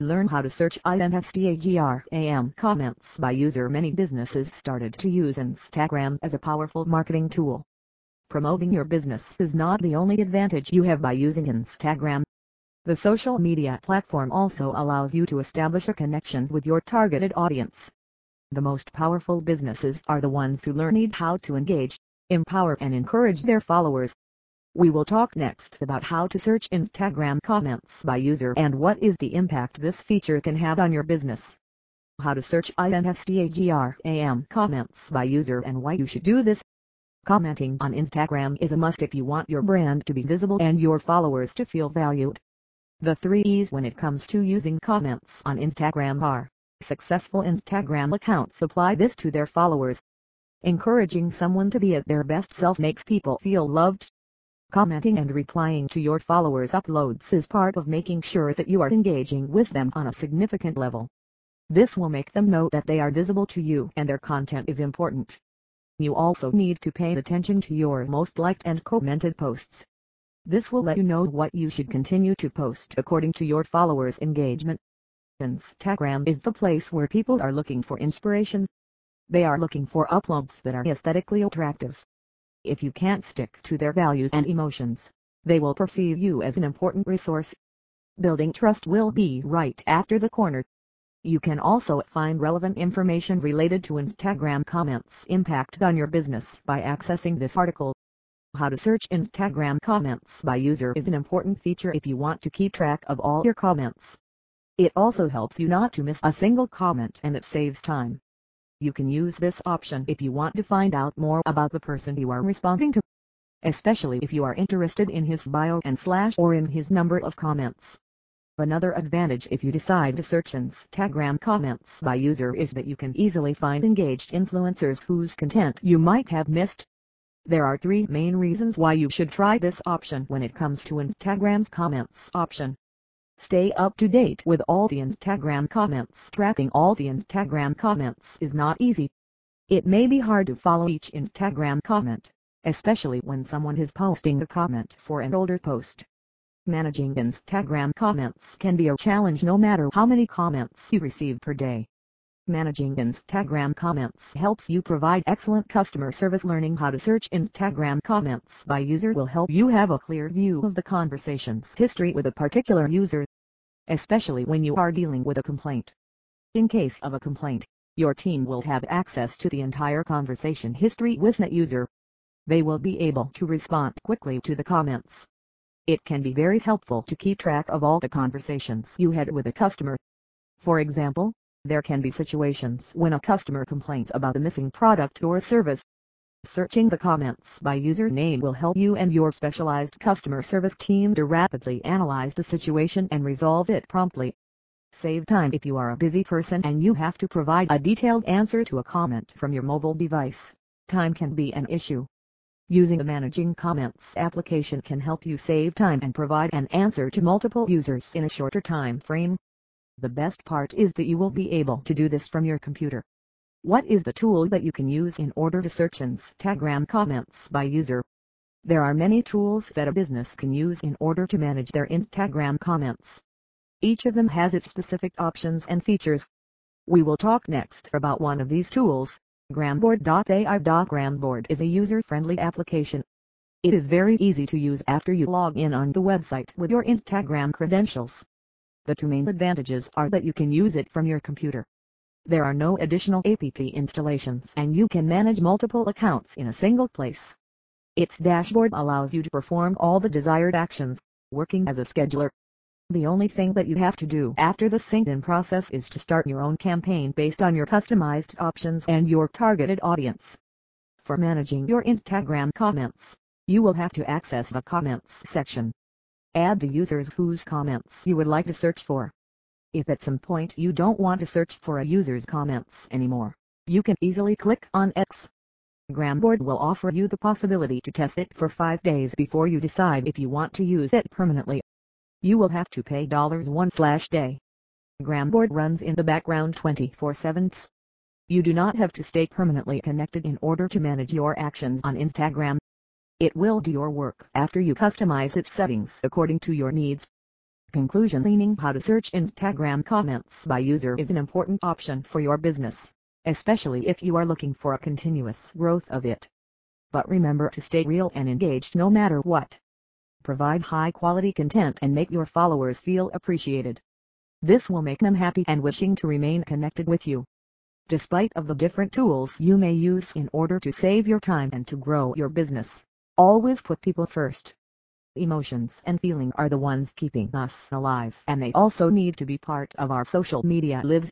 Learn how to search Instagram comments by user Many businesses started to use Instagram as a powerful marketing tool. Promoting your business is not the only advantage you have by using Instagram. The social media platform also allows you to establish a connection with your targeted audience. The most powerful businesses are the ones who learn how to engage, empower and encourage their followers. We will talk next about how to search Instagram comments by user and what is the impact this feature can have on your business. How to search Instagram comments by user and why you should do this. Commenting on Instagram is a must if you want your brand to be visible and your followers to feel valued. The three E's when it comes to using comments on Instagram are, successful Instagram accounts apply this to their followers. Encouraging someone to be at their best self makes people feel loved, Commenting and replying to your followers' uploads is part of making sure that you are engaging with them on a significant level. This will make them know that they are visible to you and their content is important. You also need to pay attention to your most liked and commented posts. This will let you know what you should continue to post according to your followers' engagement. Instagram is the place where people are looking for inspiration. They are looking for uploads that are aesthetically attractive, if you can't stick to their values and emotions, they will perceive you as an important resource. Building trust will be right after the corner. You can also find relevant information related to Instagram comments impact on your business by accessing this article. How to search Instagram comments by user is an important feature if you want to keep track of all your comments. It also helps you not to miss a single comment and it saves time. You can use this option if you want to find out more about the person you are responding to, especially if you are interested in his bio and slash or in his number of comments. Another advantage if you decide to search Instagram comments by user is that you can easily find engaged influencers whose content you might have missed. There are three main reasons why you should try this option when it comes to Instagram's comments option. Stay up to date with all the Instagram comments. Tracking all the Instagram comments is not easy. It may be hard to follow each Instagram comment, especially when someone is posting a comment for an older post. Managing Instagram comments can be a challenge no matter how many comments you receive per day. Managing Instagram comments helps you provide excellent customer service. Learning how to search Instagram comments by user will help you have a clear view of the conversation's history with a particular user, especially when you are dealing with a complaint. In case of a complaint, your team will have access to the entire conversation history with that user. They will be able to respond quickly to the comments. It can be very helpful to keep track of all the conversations you had with a customer. For example, there can be situations when a customer complains about a missing product or service. Searching the comments by username will help you and your specialized customer service team to rapidly analyze the situation and resolve it promptly. Save time if you are a busy person and you have to provide a detailed answer to a comment from your mobile device. Time can be an issue. Using the Managing Comments application can help you save time and provide an answer to multiple users in a shorter time frame. The best part is that you will be able to do this from your computer. What is the tool that you can use in order to search Instagram comments by user? There are many tools that a business can use in order to manage their Instagram comments. Each of them has its specific options and features. We will talk next about one of these tools, Gramboard.ai. Gramboard is a user-friendly application. It is very easy to use after you log in on the website with your Instagram credentials. The two main advantages are that you can use it from your computer. There are no additional app installations and you can manage multiple accounts in a single place. Its dashboard allows you to perform all the desired actions, working as a scheduler. The only thing that you have to do after the synced-in process is to start your own campaign based on your customized options and your targeted audience. For managing your Instagram comments, you will have to access the comments section Add the users whose comments you would like to search for. If at some point you don't want to search for a user's comments anymore, you can easily click on X. Gramboard will offer you the possibility to test it for 5 days before you decide if you want to use it permanently. You will have to pay dollars $1 slash day. Gramboard runs in the background 24-7. You do not have to stay permanently connected in order to manage your actions on Instagram. It will do your work after you customize its settings according to your needs. Conclusion Leaning How to search Instagram comments by user is an important option for your business, especially if you are looking for a continuous growth of it. But remember to stay real and engaged no matter what. Provide high quality content and make your followers feel appreciated. This will make them happy and wishing to remain connected with you. Despite of the different tools you may use in order to save your time and to grow your business, always put people first. Emotions and feeling are the ones keeping us alive and they also need to be part of our social media lives.